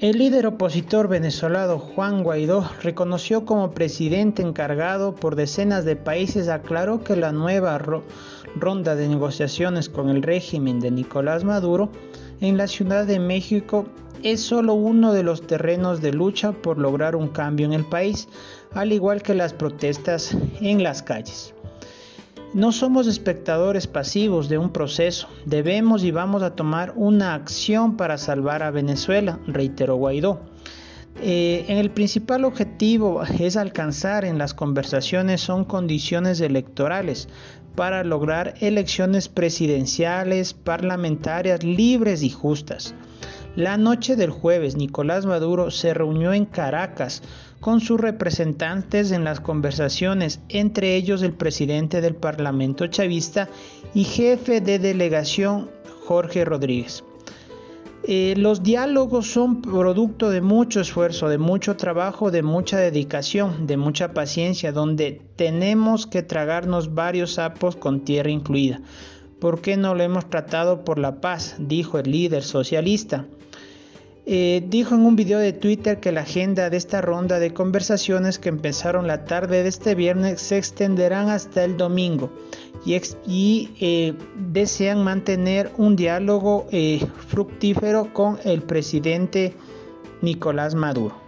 El líder opositor venezolano Juan Guaidó reconoció como presidente encargado por decenas de países, aclaró que la nueva ronda de negociaciones con el régimen de Nicolás Maduro en la Ciudad de México es solo uno de los terrenos de lucha por lograr un cambio en el país, al igual que las protestas en las calles. No somos espectadores pasivos de un proceso, debemos y vamos a tomar una acción para salvar a Venezuela, reiteró Guaidó. Eh, en el principal objetivo es alcanzar en las conversaciones son condiciones electorales para lograr elecciones presidenciales, parlamentarias libres y justas. La noche del jueves, Nicolás Maduro se reunió en Caracas con sus representantes en las conversaciones, entre ellos el presidente del Parlamento chavista y jefe de delegación Jorge Rodríguez. Eh, los diálogos son producto de mucho esfuerzo, de mucho trabajo, de mucha dedicación, de mucha paciencia, donde tenemos que tragarnos varios sapos con tierra incluida. ¿Por qué no lo hemos tratado por la paz? dijo el líder socialista. Eh, dijo en un video de Twitter que la agenda de esta ronda de conversaciones que empezaron la tarde de este viernes se extenderán hasta el domingo y, eh, desean mantener un diálogo eh, fructífero con el presidente Nicolás Maduro.